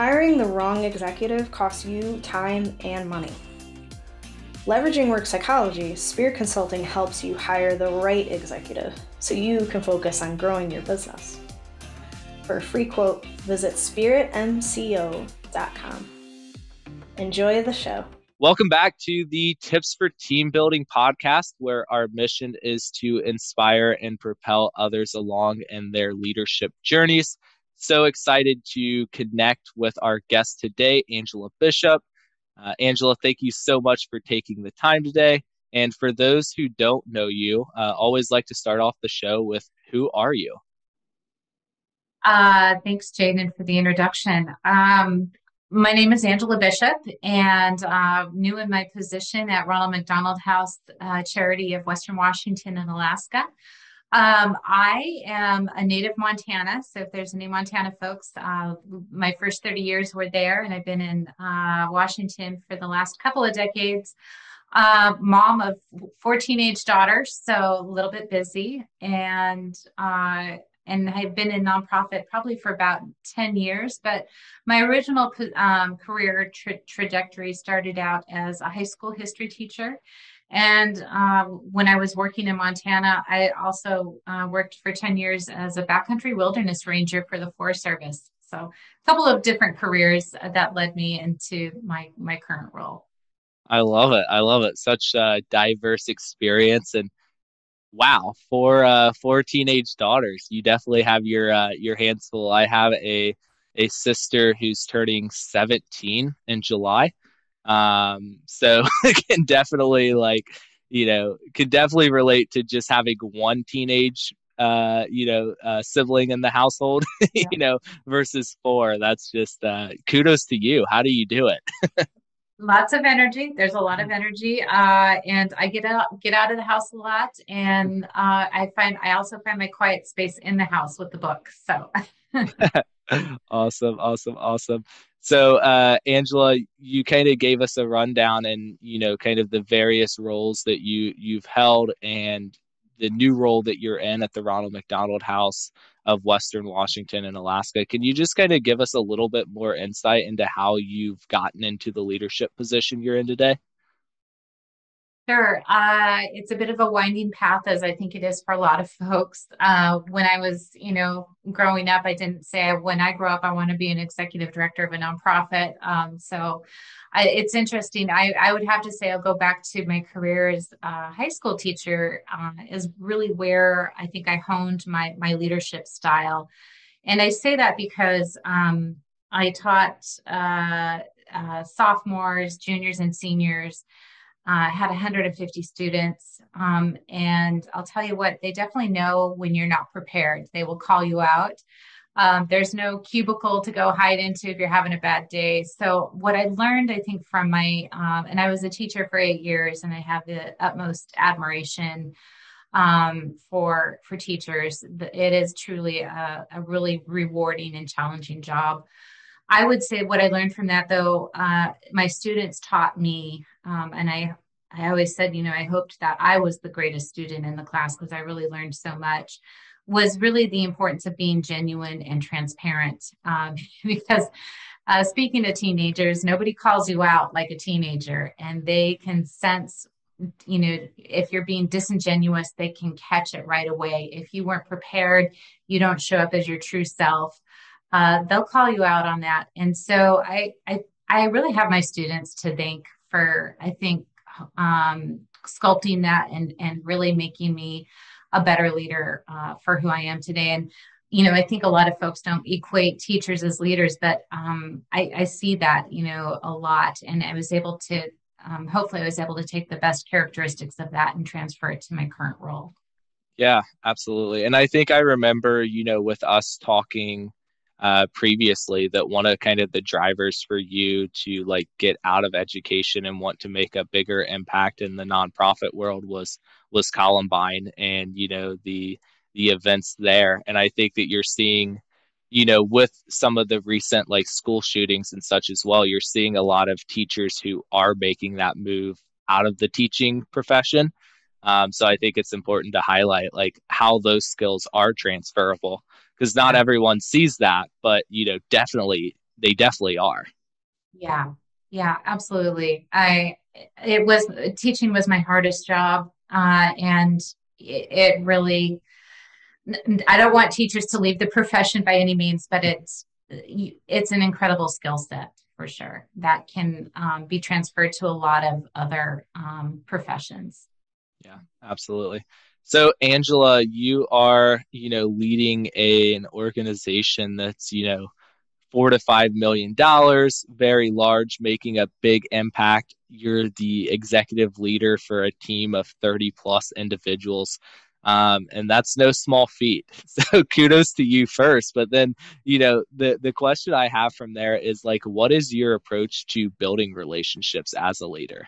Hiring the wrong executive costs you time and money. Leveraging work psychology, Spirit Consulting helps you hire the right executive so you can focus on growing your business. For a free quote, visit spiritmco.com. Enjoy the show. Welcome back to the Tips for Team Building podcast, where our mission is to inspire and propel others along in their leadership journeys. So excited to connect with our guest today, Angela Bishop. Uh, Angela, thank you so much for taking the time today. And for those who don't know you, uh, always like to start off the show with who are you? Uh, thanks, Jaden, for the introduction. Um, my name is Angela Bishop, and uh, new in my position at Ronald McDonald House uh, Charity of Western Washington and Alaska. Um, I am a native Montana. So if there's any Montana folks, uh, my first 30 years were there, and I've been in uh, Washington for the last couple of decades. Uh, mom of four teenage daughters, so a little bit busy, and uh, and I've been in nonprofit probably for about 10 years. But my original um, career tra- trajectory started out as a high school history teacher and um, when I was working in Montana, I also uh, worked for 10 years as a backcountry wilderness ranger for the Forest Service. So a couple of different careers that led me into my my current role. I love it. I love it. Such a diverse experience and wow, for uh four teenage daughters. You definitely have your uh your hands full. I have a a sister who's turning 17 in July. Um, so can definitely like, you know, could definitely relate to just having one teenage uh, you know, uh, sibling in the household, yeah. you know, versus four. That's just uh, kudos to you. How do you do it? Lots of energy. There's a lot of energy, uh, and I get out get out of the house a lot, and uh, I find I also find my quiet space in the house with the book. So awesome, awesome, awesome. So, uh, Angela, you kind of gave us a rundown and you know, kind of the various roles that you you've held and the new role that you're in at the Ronald McDonald House of Western Washington and Alaska. Can you just kind of give us a little bit more insight into how you've gotten into the leadership position you're in today? Sure. Uh, it's a bit of a winding path, as I think it is for a lot of folks. Uh, when I was, you know, growing up, I didn't say when I grow up I want to be an executive director of a nonprofit. Um, so I, it's interesting. I, I would have to say I'll go back to my career as a high school teacher uh, is really where I think I honed my my leadership style, and I say that because um, I taught uh, uh, sophomores, juniors, and seniors uh, had 150 students. Um, and I'll tell you what, they definitely know when you're not prepared. They will call you out. Um, there's no cubicle to go hide into if you're having a bad day. So, what I learned, I think, from my, um, and I was a teacher for eight years, and I have the utmost admiration um, for for teachers. It is truly a, a really rewarding and challenging job. I would say what I learned from that, though, uh, my students taught me, um, and I, I always said, you know, I hoped that I was the greatest student in the class because I really learned so much. Was really the importance of being genuine and transparent, um, because uh, speaking to teenagers, nobody calls you out like a teenager, and they can sense you know if you're being disingenuous they can catch it right away if you weren't prepared you don't show up as your true self uh, they'll call you out on that. And so I, I, I really have my students to thank for, I think, um, sculpting that and, and really making me a better leader uh, for who I am today. And, you know, I think a lot of folks don't equate teachers as leaders, but um, I, I see that, you know, a lot. And I was able to, um, hopefully, I was able to take the best characteristics of that and transfer it to my current role. Yeah, absolutely. And I think I remember, you know, with us talking uh, previously that one of kind of the drivers for you to like get out of education and want to make a bigger impact in the nonprofit world was was Columbine and you know the the events there. And I think that you're seeing you know with some of the recent like school shootings and such as well you're seeing a lot of teachers who are making that move out of the teaching profession um, so I think it's important to highlight like how those skills are transferable because not everyone sees that, but you know, definitely they definitely are. Yeah, yeah, absolutely. I it was teaching was my hardest job, uh, and it, it really. I don't want teachers to leave the profession by any means, but it's it's an incredible skill set for sure that can um, be transferred to a lot of other um, professions. Yeah, absolutely. So, Angela, you are, you know, leading a, an organization that's, you know, four to five million dollars, very large, making a big impact. You're the executive leader for a team of 30 plus individuals. Um, and that's no small feat. So kudos to you first. But then, you know, the the question I have from there is like, what is your approach to building relationships as a leader?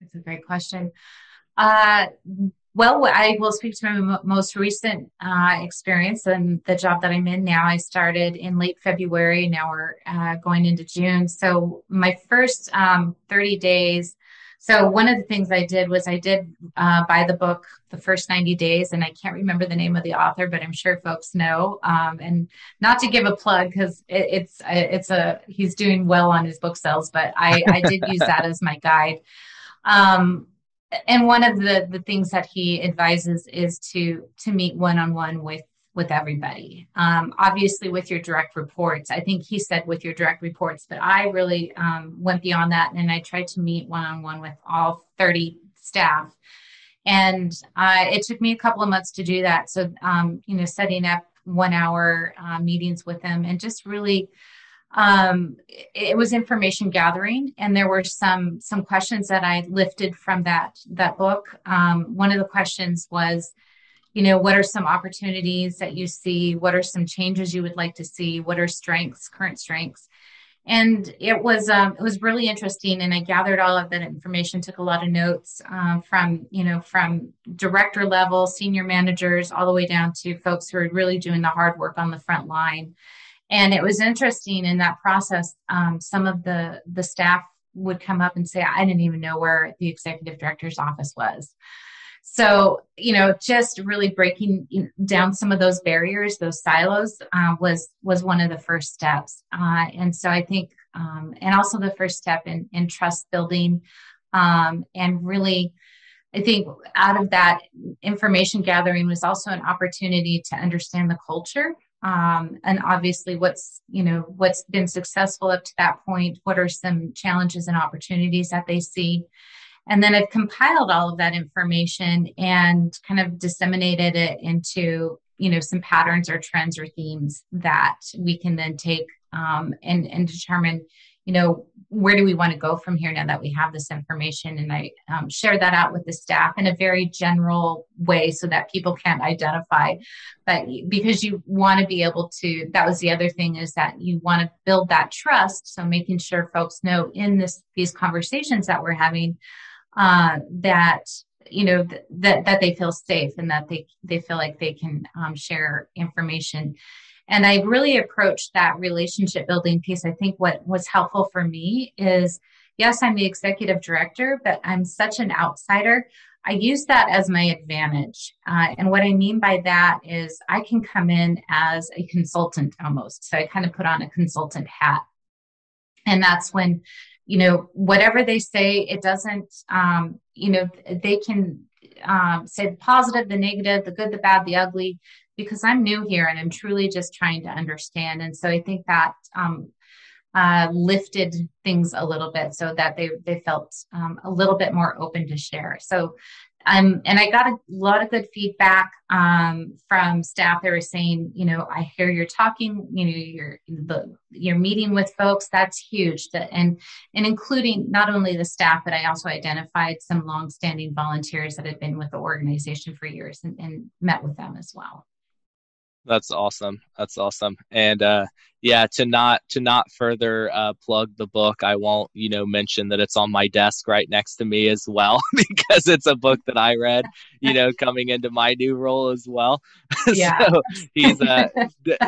That's a great question. Uh, well, I will speak to my most recent uh, experience and the job that I'm in now. I started in late February. Now we're uh, going into June. So my first um, 30 days. So one of the things I did was I did uh, buy the book the first 90 days, and I can't remember the name of the author, but I'm sure folks know. Um, and not to give a plug because it, it's it's a he's doing well on his book sales, but I, I did use that as my guide. Um, and one of the the things that he advises is to to meet one on one with with everybody. Um, obviously, with your direct reports, I think he said with your direct reports, but I really um, went beyond that and I tried to meet one on one with all 30 staff. And uh, it took me a couple of months to do that. So, um, you know, setting up one hour uh, meetings with them and just really um, it was information gathering and there were some some questions that i lifted from that that book. Um, one of the questions was you know what are some opportunities that you see? What are some changes you would like to see? What are strengths current strengths? And it was um, it was really interesting and i gathered all of that information took a lot of notes um, from you know from director level senior managers all the way down to folks who are really doing the hard work on the front line and it was interesting in that process. Um, some of the the staff would come up and say, "I didn't even know where the executive director's office was." So you know, just really breaking down some of those barriers, those silos, uh, was was one of the first steps. Uh, and so I think, um, and also the first step in in trust building, um, and really. I think out of that information gathering was also an opportunity to understand the culture um, and obviously what's you know what's been successful up to that point what are some challenges and opportunities that they see? And then i've compiled all of that information and kind of disseminated it into you know some patterns or trends or themes that we can then take um, and and determine you know, where do we want to go from here now that we have this information? And I um, shared that out with the staff in a very general way so that people can't identify. But because you want to be able to, that was the other thing is that you want to build that trust. So making sure folks know in this these conversations that we're having uh, that you know th- that that they feel safe and that they they feel like they can um, share information and I really approached that relationship building piece. I think what was helpful for me is yes, I'm the executive director, but I'm such an outsider. I use that as my advantage. Uh, and what I mean by that is I can come in as a consultant almost. So I kind of put on a consultant hat. And that's when, you know, whatever they say, it doesn't, um, you know, they can um, say the positive, the negative, the good, the bad, the ugly because I'm new here and I'm truly just trying to understand. And so I think that um, uh, lifted things a little bit so that they they felt um, a little bit more open to share. So. Um, and I got a lot of good feedback um, from staff. They were saying, you know, I hear you're talking, you know, you're the, you're meeting with folks. That's huge. That, and and including not only the staff, but I also identified some longstanding volunteers that had been with the organization for years and, and met with them as well that's awesome that's awesome and uh yeah to not to not further uh plug the book i won't you know mention that it's on my desk right next to me as well because it's a book that i read you know coming into my new role as well yeah. so he's uh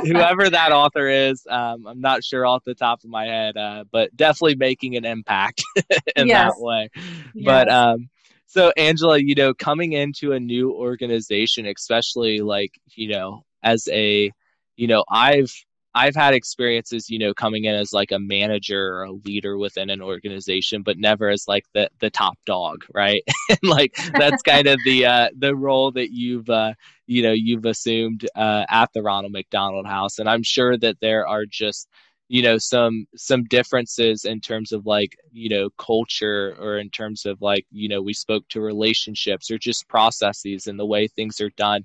whoever that author is um i'm not sure off the top of my head uh but definitely making an impact in yes. that way yes. but um so angela you know coming into a new organization especially like you know as a you know i've I've had experiences, you know, coming in as like a manager or a leader within an organization, but never as like the the top dog, right? and like that's kind of the uh, the role that you've uh, you know you've assumed uh, at the Ronald McDonald House, and I'm sure that there are just you know some some differences in terms of like you know culture or in terms of like you know we spoke to relationships or just processes and the way things are done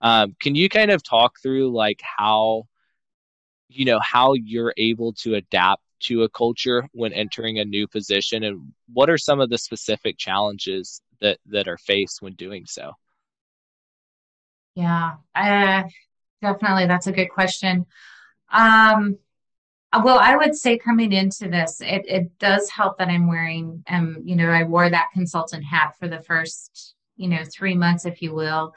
um, can you kind of talk through like how you know how you're able to adapt to a culture when entering a new position and what are some of the specific challenges that that are faced when doing so? Yeah uh, definitely that's a good question. Um, well i would say coming into this it, it does help that i'm wearing um you know i wore that consultant hat for the first you know three months if you will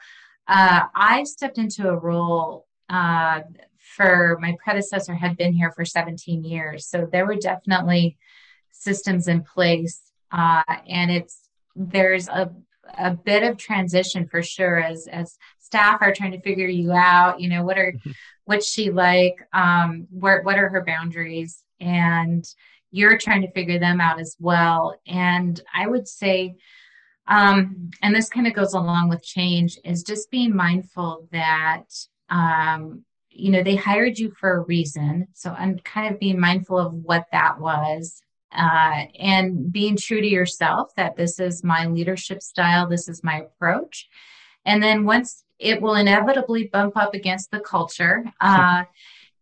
uh, i stepped into a role uh, for my predecessor had been here for 17 years. So there were definitely systems in place. Uh, and it's there's a a bit of transition for sure as as staff are trying to figure you out you know what are mm-hmm. what's she like um where what are her boundaries and you're trying to figure them out as well and i would say um and this kind of goes along with change is just being mindful that um you know, they hired you for a reason. So I'm kind of being mindful of what that was uh, and being true to yourself that this is my leadership style, this is my approach. And then once it will inevitably bump up against the culture. Uh,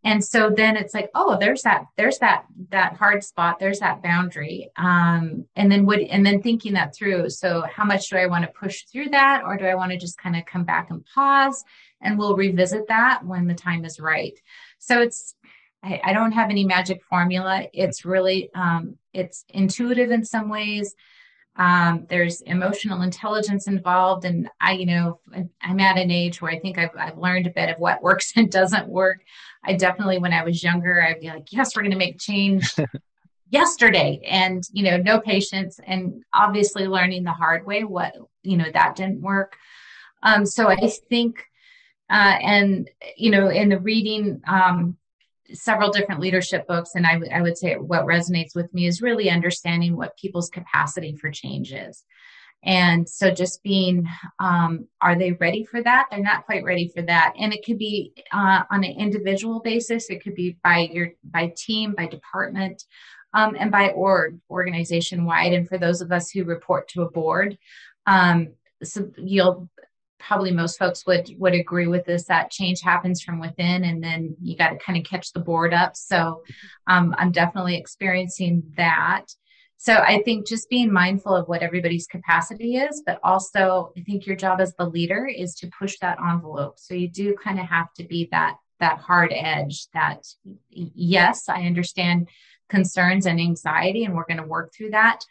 and so then it's like oh there's that there's that that hard spot there's that boundary um, and then would and then thinking that through so how much do i want to push through that or do i want to just kind of come back and pause and we'll revisit that when the time is right. So it's I, I don't have any magic formula. It's really um, it's intuitive in some ways. Um, there's emotional intelligence involved, and I, you know, I'm at an age where I think I've, I've learned a bit of what works and doesn't work. I definitely, when I was younger, I'd be like, "Yes, we're going to make change." yesterday and you know no patience and obviously learning the hard way what you know that didn't work um, so i think uh, and you know in the reading um, several different leadership books and I, w- I would say what resonates with me is really understanding what people's capacity for change is. And so just being um, are they ready for that? They're not quite ready for that. And it could be uh, on an individual basis. It could be by your by team by department um, and by org organization wide and for those of us who report to a board um, so you'll probably most folks would would agree with this that change happens from within and then you got to kind of catch the board up. So um, i'm definitely experiencing that. So i think just being mindful of what everybody's capacity is but also i think your job as the leader is to push that envelope. So you do kind of have to be that that hard edge that yes i understand concerns and anxiety and we're going to work through that.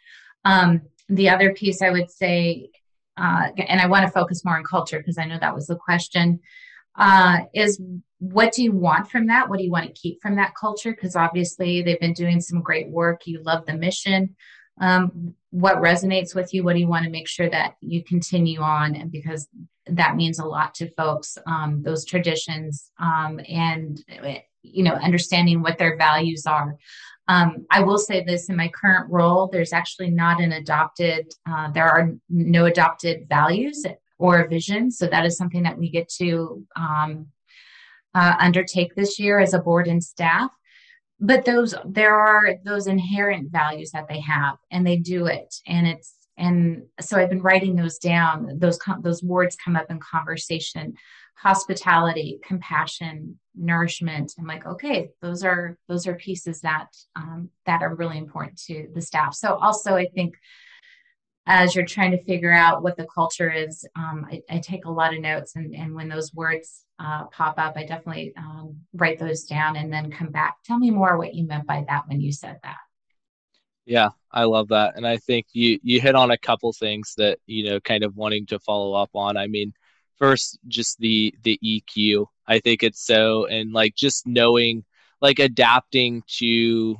Um, the other piece i would say uh, and I want to focus more on culture because I know that was the question, uh, is what do you want from that? What do you want to keep from that culture? Because obviously they've been doing some great work. You love the mission. Um, what resonates with you? What do you want to make sure that you continue on? And because that means a lot to folks, um, those traditions um, and you know understanding what their values are. Um, I will say this in my current role, there's actually not an adopted, uh, there are no adopted values or a vision. So that is something that we get to um, uh, undertake this year as a board and staff. But those, there are those inherent values that they have and they do it. And it's, and so I've been writing those down. Those, those words come up in conversation hospitality, compassion, nourishment. I'm like, okay, those are those are pieces that um, that are really important to the staff. So also, I think as you're trying to figure out what the culture is, um, I, I, take a lot of notes, and, and when those words uh, pop up, I definitely um, write those down and then come back. Tell me more what you meant by that when you said that. Yeah, I love that, and I think you you hit on a couple things that you know, kind of wanting to follow up on. I mean, first just the the EQ. I think it's so and like just knowing like adapting to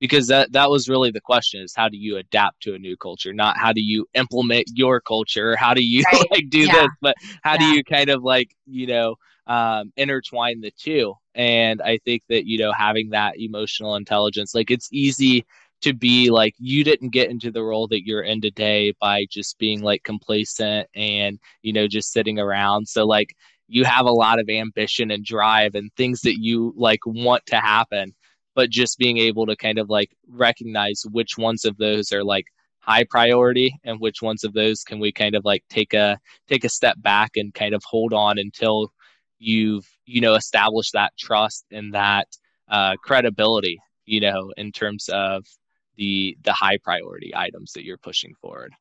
because that that was really the question is how do you adapt to a new culture not how do you implement your culture how do you right. like do yeah. this but how yeah. do you kind of like you know um, intertwine the two and i think that you know having that emotional intelligence like it's easy to be like you didn't get into the role that you're in today by just being like complacent and you know just sitting around. So like you have a lot of ambition and drive and things that you like want to happen but just being able to kind of like recognize which ones of those are like high priority and which ones of those can we kind of like take a take a step back and kind of hold on until you've you know established that trust and that uh, credibility you know in terms of the the high priority items that you're pushing forward.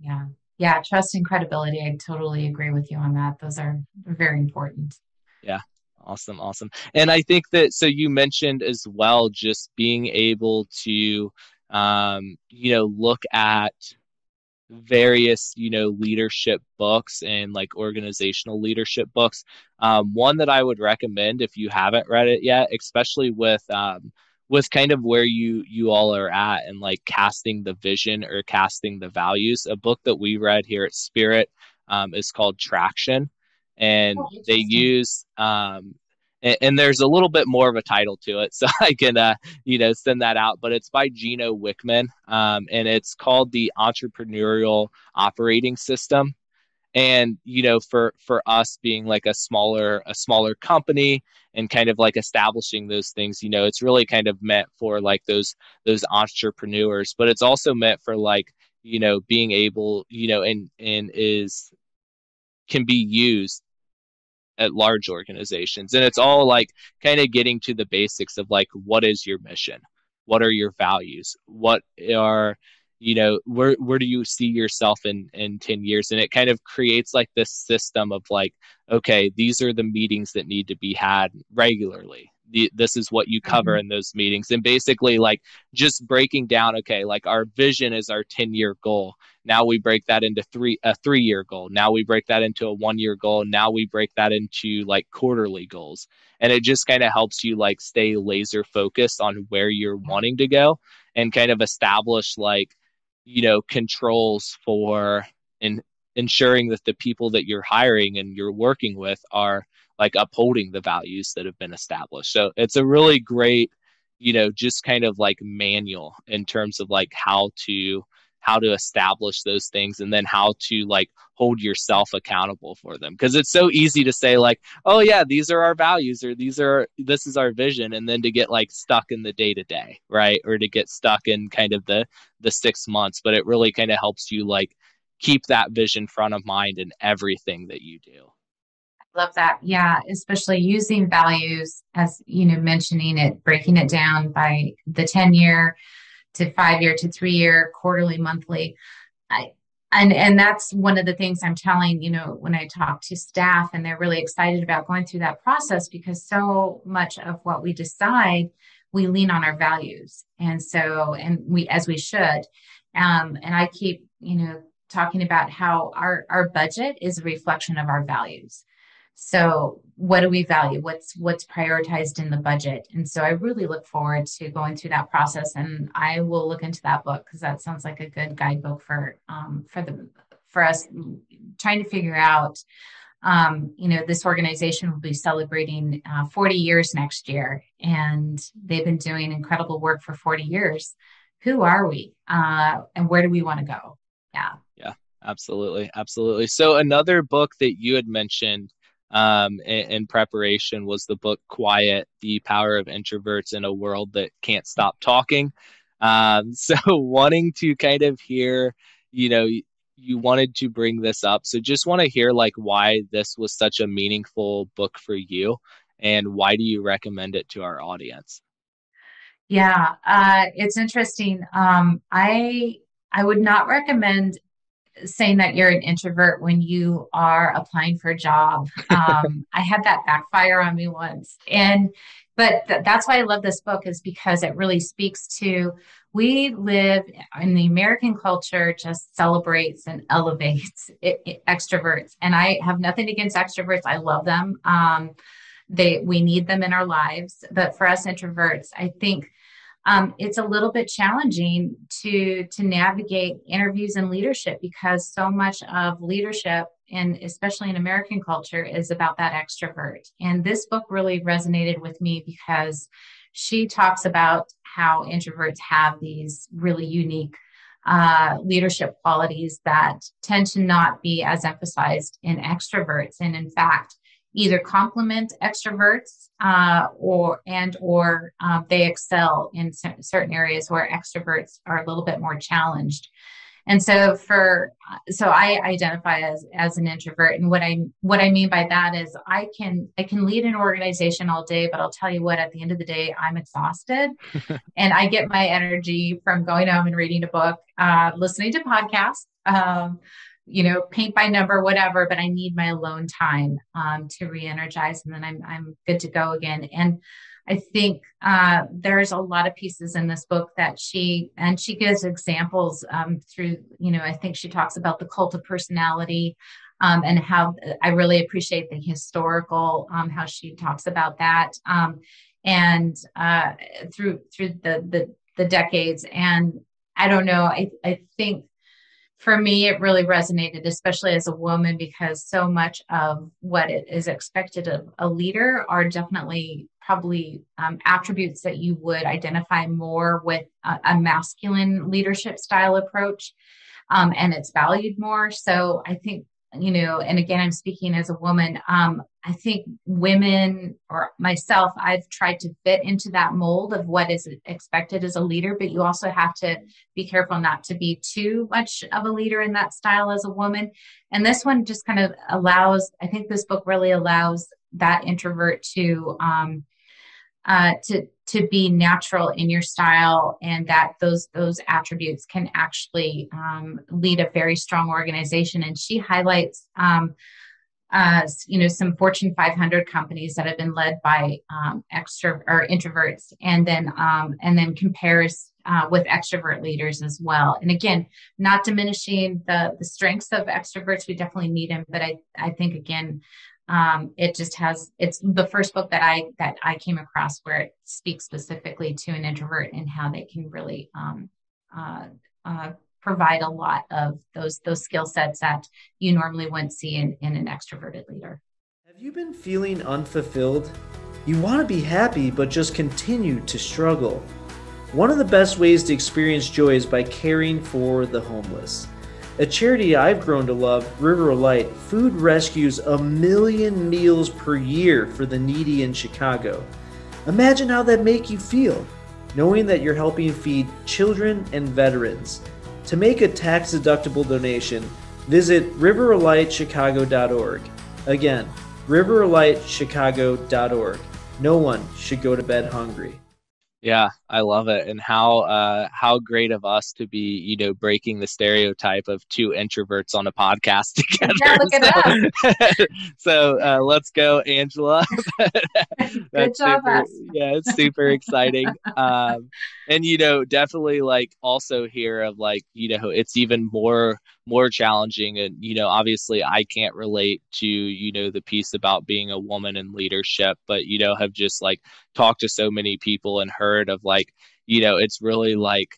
Yeah. Yeah trust and credibility i totally agree with you on that those are very important. Yeah awesome awesome. And i think that so you mentioned as well just being able to um, you know look at various you know leadership books and like organizational leadership books. Um, one that i would recommend if you haven't read it yet especially with um, with kind of where you you all are at and like casting the vision or casting the values a book that we read here at spirit um, is called traction and oh, they use um, and, and, there's a little bit more of a title to it, so I can uh, you know send that out. But it's by Gino Wickman, um, and it's called the Entrepreneurial Operating System. And you know, for for us being like a smaller a smaller company and kind of like establishing those things, you know, it's really kind of meant for like those those entrepreneurs, but it's also meant for like you know being able you know and and is can be used at large organizations. And it's all like kind of getting to the basics of like what is your mission? What are your values? What are you know where where do you see yourself in in 10 years? And it kind of creates like this system of like okay these are the meetings that need to be had regularly. The, this is what you cover mm-hmm. in those meetings. And basically like just breaking down okay like our vision is our 10 year goal. Now we break that into three a three year goal. Now we break that into a one year goal. Now we break that into like quarterly goals. And it just kind of helps you like stay laser focused on where you're wanting to go and kind of establish like you know controls for in ensuring that the people that you're hiring and you're working with are like upholding the values that have been established. So it's a really great, you know, just kind of like manual in terms of like how to how to establish those things and then how to like hold yourself accountable for them. Because it's so easy to say like oh yeah these are our values or these are this is our vision and then to get like stuck in the day to day right? Or to get stuck in kind of the the 6 months. But it really kind of helps you like keep that vision front of mind in everything that you do. I Love that. Yeah, especially using values as you know, mentioning it, breaking it down by the 10 year to five year to three year, quarterly, monthly. I, and and that's one of the things I'm telling, you know, when I talk to staff and they're really excited about going through that process because so much of what we decide, we lean on our values. And so and we as we should. Um, and I keep, you know, talking about how our our budget is a reflection of our values so what do we value? What's what's prioritized in the budget? And so i really look forward to going through that process and i will look into that book because that sounds like a good guidebook for um, for the for us trying to figure out um, you know this organization will be celebrating uh, 40 years next year and they've been doing incredible work for 40 years. Who are we? Uh, and where do we want to go? Yeah. Yeah absolutely absolutely. So another book that you had mentioned um, in, in, preparation was the book Quiet The Power of Introverts in a World That Can't Stop Talking. Um, so, wanting to kind of hear, you know, you wanted to bring this up. So, just want to hear like why this was such a meaningful book for you and why do you recommend it to our audience? Yeah, uh, it's interesting. Um, I I would not recommend saying that you're an introvert when you are applying for a job. Um, I had that backfire on me once. And, but th- that's why I love this book is because it really speaks to we live in the American culture just celebrates and elevates it, it, extroverts. And I have nothing against extroverts. I love them. Um, they, we need them in our lives. But for us introverts, I think um, it's a little bit challenging to to navigate interviews and leadership because so much of leadership and especially in American culture, is about that extrovert. And this book really resonated with me because she talks about how introverts have these really unique uh, leadership qualities that tend to not be as emphasized in extroverts. And in fact, either complement extroverts uh, or and or uh, they excel in certain areas where extroverts are a little bit more challenged. And so for so i identify as as an introvert. And what i what i mean by that is i can i can lead an organization all day but i'll tell you what at the end of the day i'm exhausted. And i get my energy from going home and reading a book uh, listening to podcasts um, you know paint by number whatever but i need my alone time um, to re-energize and then i'm i'm good to go again and I think uh, there's a lot of pieces in this book that she and she gives examples um, through. You know, I think she talks about the cult of personality um, and how I really appreciate the historical um, how she talks about that um, and uh, through through the, the the decades. And I don't know. I I think for me, it really resonated, especially as a woman, because so much of what it is expected of a leader are definitely probably um, attributes that you would identify more with a, a masculine leadership style approach. Um, and it's valued more. So I think you know, and again, I'm speaking as a woman. Um, I think women or myself, I've tried to fit into that mold of what is expected as a leader, but you also have to be careful not to be too much of a leader in that style as a woman. And this one just kind of allows, I think this book really allows that introvert to, um, uh, to to be natural in your style and that those those attributes can actually um, lead a very strong organization. And she highlights um, uh, you know some fortune 500 companies that have been led by um, extra or introverts and then um, and then compares uh, with extrovert leaders as well. And again not diminishing the the strengths of extroverts. We definitely need them but i i think again um, it just has it's the first book that i that i came across where it speaks specifically to an introvert and how they can really um, uh, uh, provide a lot of those those skill sets that you normally wouldn't see in, in an extroverted leader. Have you been feeling unfulfilled? You want to be happy but just continue to struggle. One of the best ways to experience joy is by caring for the homeless a charity I've grown to love, River Light, food rescues a million meals per year for the needy in Chicago. Imagine how that make you feel, knowing that you're helping feed children and veterans. To make a tax-deductible donation, visit riverlightchicago.org. Again, riverlightchicago.org. No one should go to bed hungry. Yeah, I love it, and how uh, how great of us to be, you know, breaking the stereotype of two introverts on a podcast together. Yeah, so, so uh, let's go, Angela. Good job, super, Yeah, it's super exciting, um, and you know, definitely like also here of like you know, it's even more more challenging and you know obviously i can't relate to you know the piece about being a woman in leadership but you know have just like talked to so many people and heard of like you know it's really like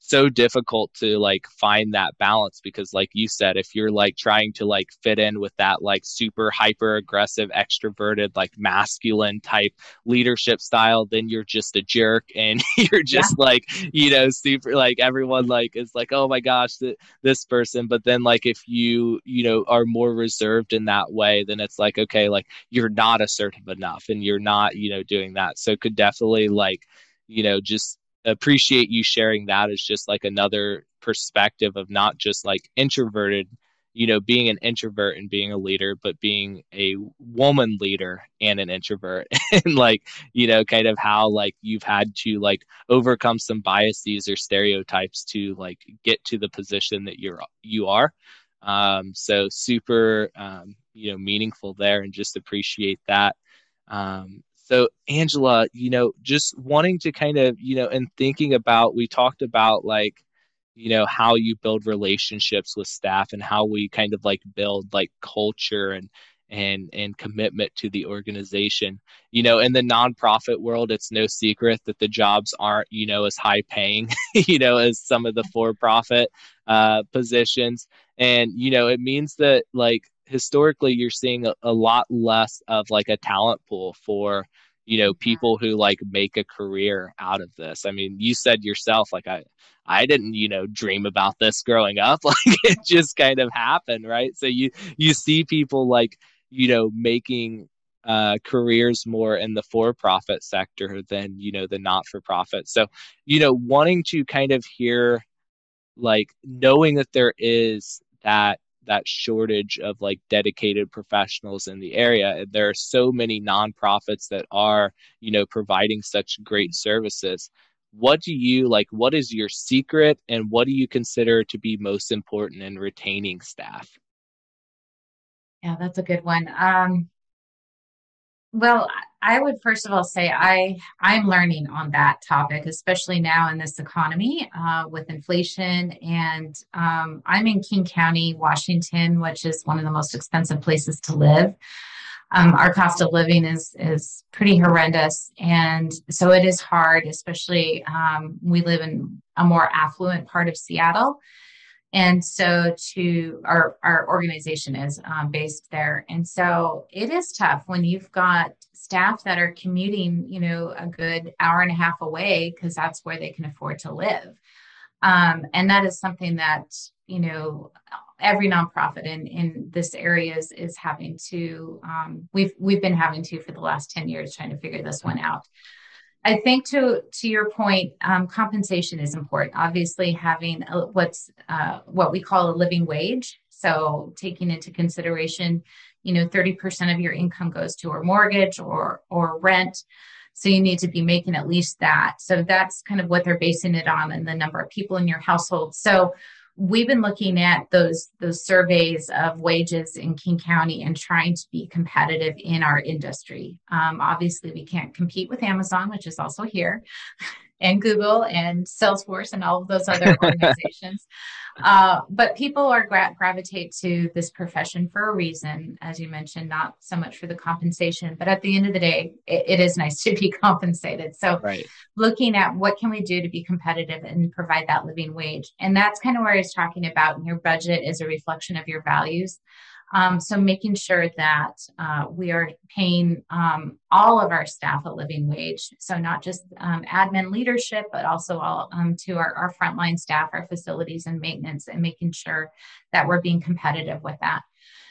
so difficult to like find that balance because like you said if you're like trying to like fit in with that like super hyper aggressive extroverted like masculine type leadership style then you're just a jerk and you're just yeah. like you know super like everyone mm-hmm. like is like oh my gosh th- this person. But then like if you you know are more reserved in that way then it's like okay like you're not assertive enough and you're not you know doing that. So could definitely like you know just appreciate you sharing that as just like another perspective of not just like introverted you know being an introvert and being a leader but being a woman leader and an introvert. And like you know kind of how like you've had to like overcome some biases or stereotypes to like get to the position that you're you are. Um so super um you know meaningful there and just appreciate that. Um so, Angela, you know, just wanting to kind of, you know, and thinking about, we talked about like, you know, how you build relationships with staff and how we kind of like build like culture and, and and commitment to the organization. You know in the nonprofit world it's no secret that the jobs aren't you know as high paying you know as some of the for profit uh, positions. And you know it means that like historically you're seeing a, a lot less of like a talent pool for you know people who like make a career out of this. I mean you said yourself like i i didn't you know dream about this growing up. Like it just kind of happened right? So you you see people like you know making uh, careers more in the for-profit sector than you know the not-for-profit. So you know wanting to kind of hear like knowing that there is that that shortage of like dedicated professionals in the area. There are so many nonprofits that are you know providing such great services. What do you like what is your secret and what do you consider to be most important in retaining staff? Yeah that's a good one. Um well, I would first of all say I I'm learning on that topic, especially now in this economy uh, with inflation. And um, I'm in King County, Washington, which is one of the most expensive places to live. Um, our cost of living is is pretty horrendous, and so it is hard. Especially um, we live in a more affluent part of Seattle, and so to our our organization is um, based there. And so it is tough when you've got staff that are commuting you know a good hour and a half away because that's where they can afford to live. Um, and that is something that you know every nonprofit in in this area is, is having to um, we've we've been having to for the last 10 years trying to figure this one out I think to to your point, um, compensation is important. Obviously, having a, what's uh, what we call a living wage. So taking into consideration, you know, thirty percent of your income goes to a mortgage or or rent. So you need to be making at least that. So that's kind of what they're basing it on, and the number of people in your household. So we've been looking at those those surveys of wages in King County and trying to be competitive in our industry. Um, obviously, we can't compete with Amazon, which is also here, and Google and Salesforce and all of those other organizations. Uh, but people are gra- gravitate to this profession for a reason, as you mentioned, not so much for the compensation. But at the end of the day, it, it is nice to be compensated. So, right. looking at what can we do to be competitive and provide that living wage, and that's kind of where I was talking about. Your budget is a reflection of your values. Um, so making sure that uh, we are paying um, all of our staff a living wage. So not just um, admin leadership, but also all um, to our, our frontline staff, our facilities and maintenance, and making sure that we're being competitive with that.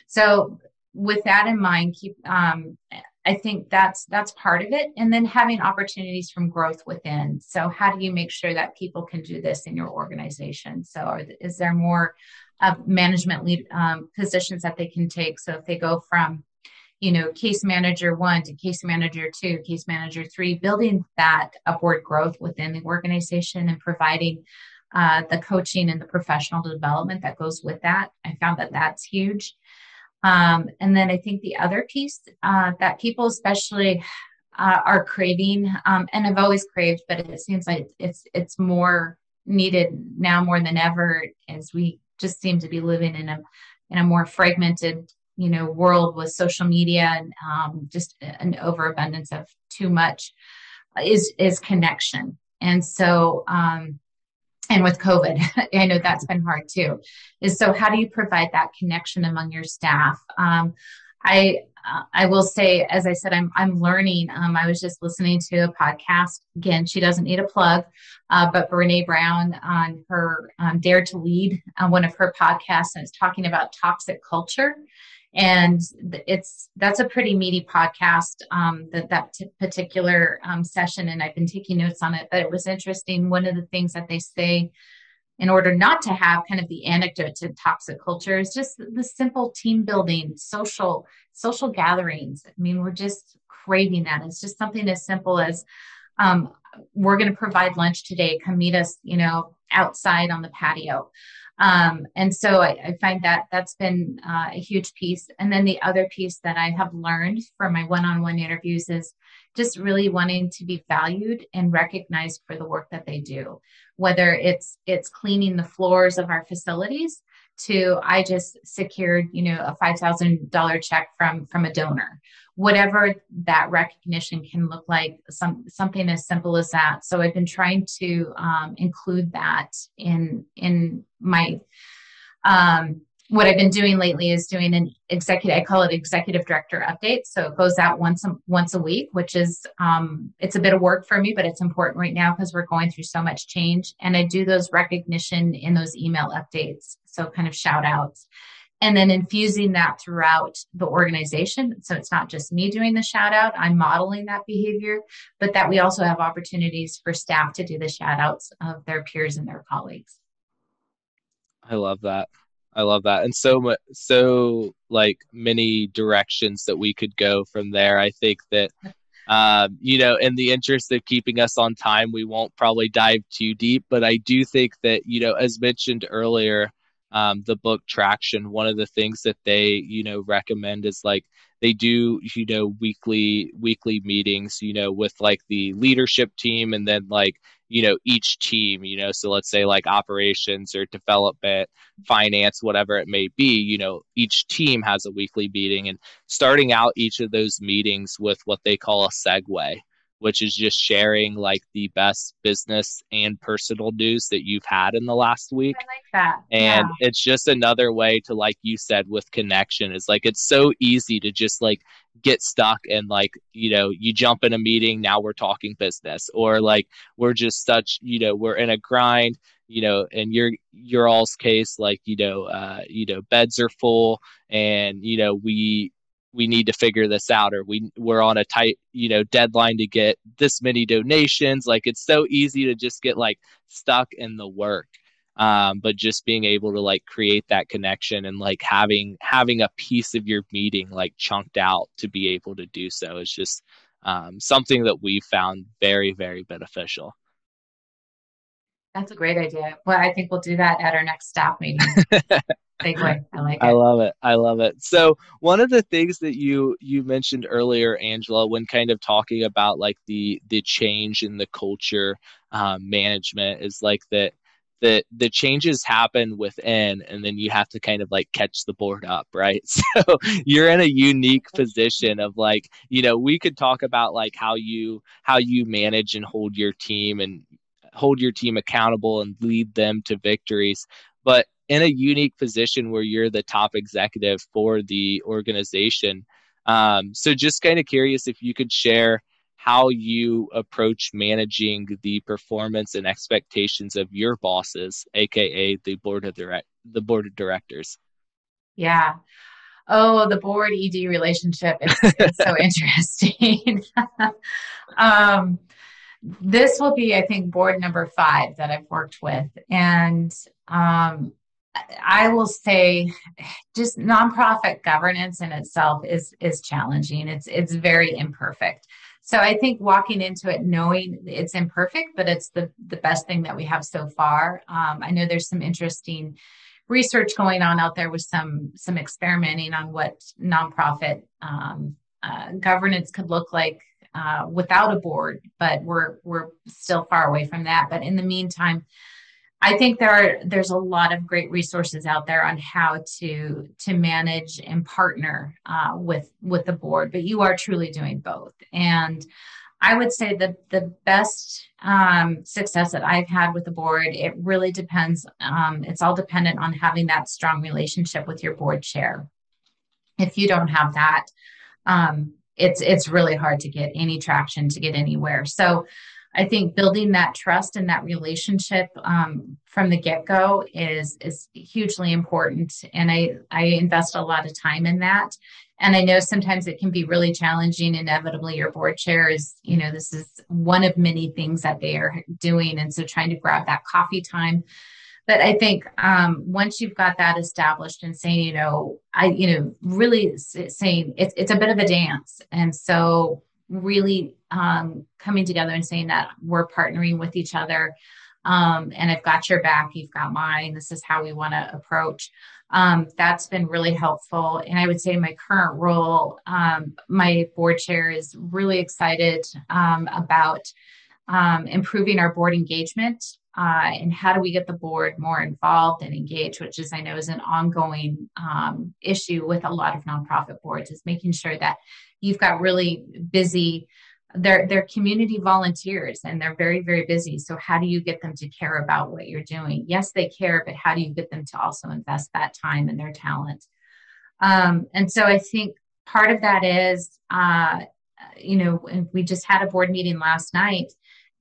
So with that in mind, keep. Um, I think that's that's part of it, and then having opportunities from growth within. So how do you make sure that people can do this in your organization? So are, is there more of management lead um, positions that they can take. So if they go from, you know, case manager one to case manager two, case manager three, building that upward growth within the organization and providing uh, the coaching and the professional development that goes with that. I found that that's huge. Um, and then I think the other piece uh, that people, especially, uh, are craving, um, and I've always craved, but it seems like it's it's more needed now more than ever as we just seem to be living in a in a more fragmented you know world with social media and um, just an overabundance of too much is is connection. And so um, and with covid i know that's been hard too. Is so how do you provide that connection among your staff? Um, i I will say, as I said, I'm I'm learning. Um, I was just listening to a podcast. Again, she doesn't need a plug, uh, but Brene Brown on her um, Dare to Lead, uh, one of her podcasts, and it's talking about toxic culture. And it's that's a pretty meaty podcast. Um, that that t- particular um, session, and I've been taking notes on it. But it was interesting. One of the things that they say in order not to have kind of the anecdote to toxic culture is just the simple team building social social gatherings. I mean we're just craving that. It's just something as simple as um, we're going to provide lunch today. Come meet us you know outside on the patio. Um, and so I, I, find that that's been uh, a huge piece. And then the other piece that i have learned from my one-on-one interviews is just really wanting to be valued and recognized for the work that they do whether it's it's cleaning the floors of our facilities to i just secured you know a $5000 check from from a donor. Whatever that recognition can look like some something as simple as that. So i've been trying to um, include that in in my um, what I've been doing lately is doing an executive. I call it executive director update. So it goes out once a, once a week, which is um, it's a bit of work for me, but it's important right now because we're going through so much change. And I do those recognition in those email updates, so kind of shout outs, and then infusing that throughout the organization. So it's not just me doing the shout out; I'm modeling that behavior, but that we also have opportunities for staff to do the shout outs of their peers and their colleagues. I love that. I love that. And so much, so like many directions that we could go from there. I think that, um, you know, in the interest of keeping us on time, we won't probably dive too deep, but I do think that, you know, as mentioned earlier, um, the book Traction, one of the things that they, you know, recommend is like they do, you know, weekly weekly meetings, you know, with like the leadership team and then like you know each team you know so let's say like operations or development finance whatever it may be you know each team has a weekly meeting and starting out each of those meetings with what they call a segue which is just sharing like the best business and personal news that you've had in the last week. I like that. And yeah. it's just another way to, like you said, with connection is like it's so easy to just like get stuck and like, you know, you jump in a meeting, now we're talking business, or like we're just such, you know, we're in a grind you know in your your all's case like you know uh you know beds are full and you know we we need to figure this out or we we're on a tight you know deadline to get this many donations. Like it's so easy to just get like stuck in the work um, but just being able to like create that connection and like having having a piece of your meeting like chunked out to be able to do so is just um, something that we found very very beneficial that's a great idea well i think we'll do that at our next staff meeting segue. I like it. I love it. I love it. So one of the things that you you mentioned earlier, Angela, when kind of talking about like the the change in the culture um, management, is like that the the changes happen within and then you have to kind of like catch the board up right so you're in a unique position of like you know we could talk about like how you how you manage and hold your team and hold your team accountable and lead them to victories but in a unique position where you're the top executive for the organization. Um, so, just kind of curious if you could share how you approach managing the performance and expectations of your bosses, aka the board of direct the board of directors. Yeah. Oh, the board ED relationship is, is so interesting. um, this will be, I think, board number five that I've worked with, and um, I will say just nonprofit governance in itself is is challenging. It's it's very imperfect. So I think walking into it knowing it's imperfect, but it's the the best thing that we have so far. Um, I know there's some interesting research going on out there with some some experimenting on what nonprofit um, uh, governance could look like uh, without a board, but we're we're still far away from that. But in the meantime I think there are there's a lot of great resources out there on how to to manage and partner uh, with with the board, but you are truly doing both. And I would say that the best um, success that I've had with the board, it really depends. Um, it's all dependent on having that strong relationship with your board chair. If you don't have that, um, it's it's really hard to get any traction to get anywhere. So I think building that trust and that relationship um, from the get go is is hugely important, and I I invest a lot of time in that. And I know sometimes it can be really challenging. Inevitably, your board chair is, you know, this is one of many things that they are doing, and so trying to grab that coffee time. But I think um, once you've got that established and saying, you know, I, you know, really saying it's it's a bit of a dance, and so really um, coming together and saying that we're partnering with each other um, and I've got your back, you've got mine. This is how we want to approach. Um, that's been really helpful. And I would say my current role, um, my board chair is really excited um, about um, improving our board engagement uh, and how do we get the board more involved and engaged, which is I know is an ongoing um, issue with a lot of nonprofit boards, is making sure that you've got really busy they're they're community volunteers and they're very very busy. So how do you get them to care about what you're doing? Yes they care but how do you get them to also invest that time and their talent? Um, and so i think part of that is uh, you know we just had a board meeting last night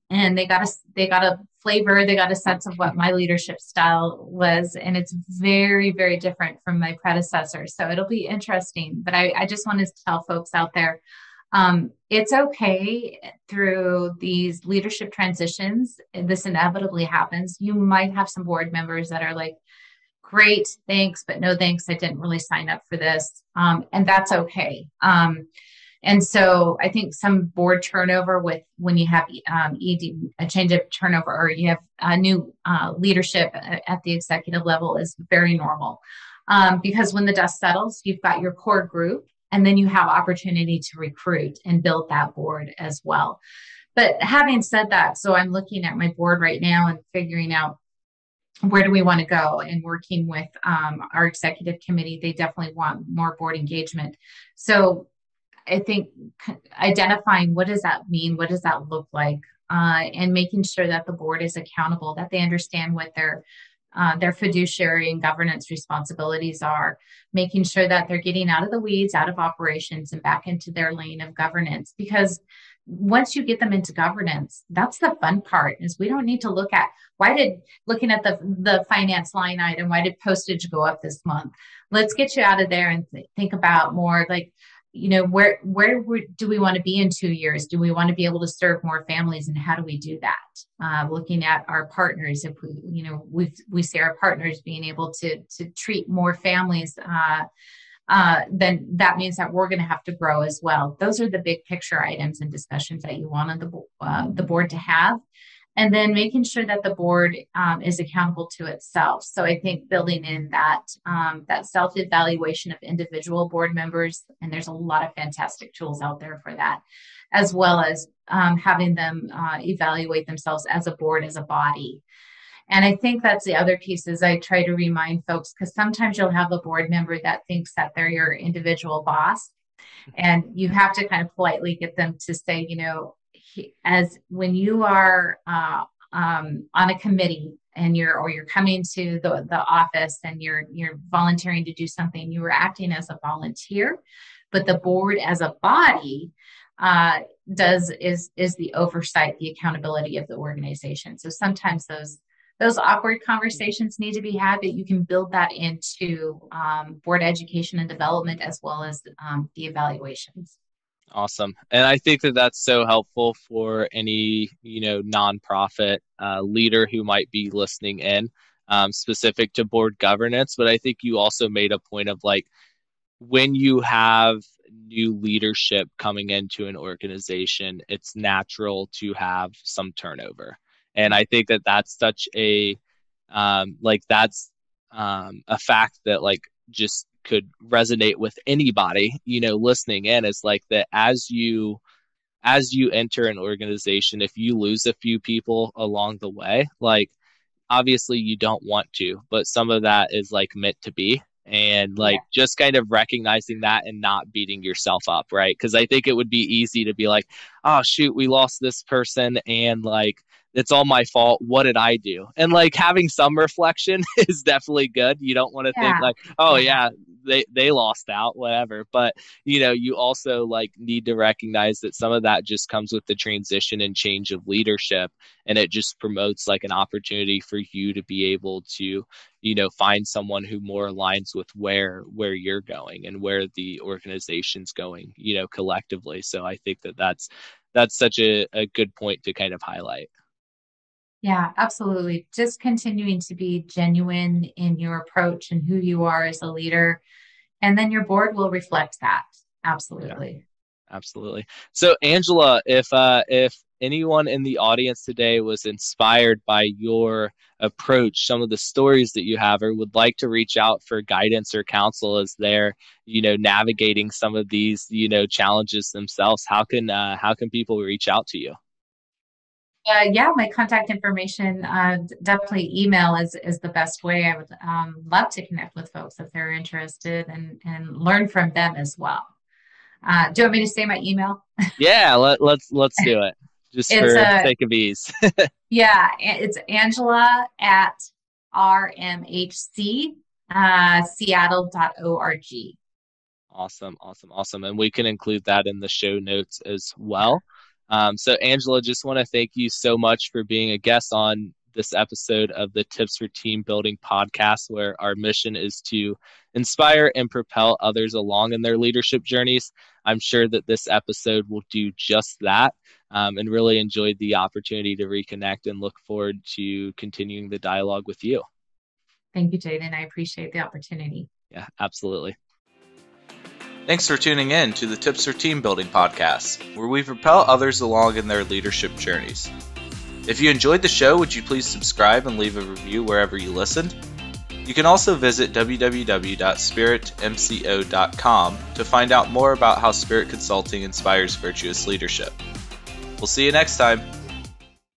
and they got a they got a flavor they got a sense of what my leadership style was and it's very very different from my predecessor. So it'll be interesting but i, I just want to tell folks out there um, it's okay through these leadership transitions this inevitably happens. You might have some board members that are like great thanks but no thanks i didn't really sign up for this um, and that's okay. Um, and so I think some board turnover with when you have um, ED, a change of turnover or you have a new uh, leadership at the executive level is very normal. Um, because when the dust settles, you've got your core group and then you have opportunity to recruit and build that board as well. But having said that, so I'm looking at my board right now and figuring out where do we want to go and working with um, our executive committee they definitely want more board engagement so I think identifying what does that mean, what does that look like, uh, and making sure that the board is accountable, that they understand what their uh, their fiduciary and governance responsibilities are, making sure that they're getting out of the weeds, out of operations, and back into their lane of governance. Because once you get them into governance, that's the fun part. Is we don't need to look at why did looking at the the finance line item, why did postage go up this month? Let's get you out of there and th- think about more like you know where where do we want to be in two years? Do we want to be able to serve more families and how do we do that? Uh, looking at our partners if we you know we we see our partners being able to to treat more families uh, uh, then that means that we're going to have to grow as well. Those are the big picture items and discussions that you want on the, uh, the board to have and then making sure that the board um, is accountable to itself. So I think building in that um, that self evaluation of individual board members, and there's a lot of fantastic tools out there for that, as well as um, having them uh, evaluate themselves as a board, as a body. And I think that's the other piece is I try to remind folks because sometimes you'll have a board member that thinks that they're your individual boss. And you have to kind of politely get them to say, you know, as when you are uh, um, on a committee and you're or you're coming to the, the office and you're you're volunteering to do something you were acting as a volunteer but the board as a body uh, does is is the oversight the accountability of the organization. So sometimes those those awkward conversations need to be had but you can build that into um, board education and development as well as um, the evaluations Awesome. And I think that that's so helpful for any, you know, nonprofit uh, leader who might be listening in, um, specific to board governance. But I think you also made a point of like when you have new leadership coming into an organization, it's natural to have some turnover. And I think that that's such a, um, like, that's um, a fact that, like, just could resonate with anybody you know listening in is like that as you as you enter an organization if you lose a few people along the way like obviously you don't want to but some of that is like meant to be and like yeah. just kind of recognizing that and not beating yourself up right because i think it would be easy to be like oh shoot we lost this person and like it's all my fault. What did I do? And like having some reflection is definitely good. You don't want to yeah. think like, oh yeah, they they lost out, whatever. But you know, you also like need to recognize that some of that just comes with the transition and change of leadership, and it just promotes like an opportunity for you to be able to, you know, find someone who more aligns with where where you're going and where the organization's going, you know, collectively. So I think that that's that's such a, a good point to kind of highlight. Yeah, absolutely. Just continuing to be genuine in your approach and who you are as a leader. And then your board will reflect that. Absolutely. Yeah, absolutely. So Angela, if uh if anyone in the audience today was inspired by your approach, some of the stories that you have, or would like to reach out for guidance or counsel as they're, you know, navigating some of these, you know, challenges themselves, how can uh, how can people reach out to you? Uh, yeah, my contact information, uh, definitely email is, is the best way. I would um, love to connect with folks if they're interested and, and learn from them as well. Uh, do you want me to say my email? yeah, let, let's let's do it just it's for a, sake of ease. yeah, it's Angela at rmhc uh, seattle.org. Awesome, awesome, awesome. And we can include that in the show notes as well. Um, so, Angela, just want to thank you so much for being a guest on this episode of the Tips for Team Building podcast, where our mission is to inspire and propel others along in their leadership journeys. I'm sure that this episode will do just that um, and really enjoyed the opportunity to reconnect and look forward to continuing the dialogue with you. Thank you, Jaden. I appreciate the opportunity. Yeah, absolutely. Thanks for tuning in to the Tips for Team Building podcast, where we propel others along in their leadership journeys. If you enjoyed the show, would you please subscribe and leave a review wherever you listened? You can also visit www.spiritmco.com to find out more about how Spirit Consulting inspires virtuous leadership. We'll see you next time.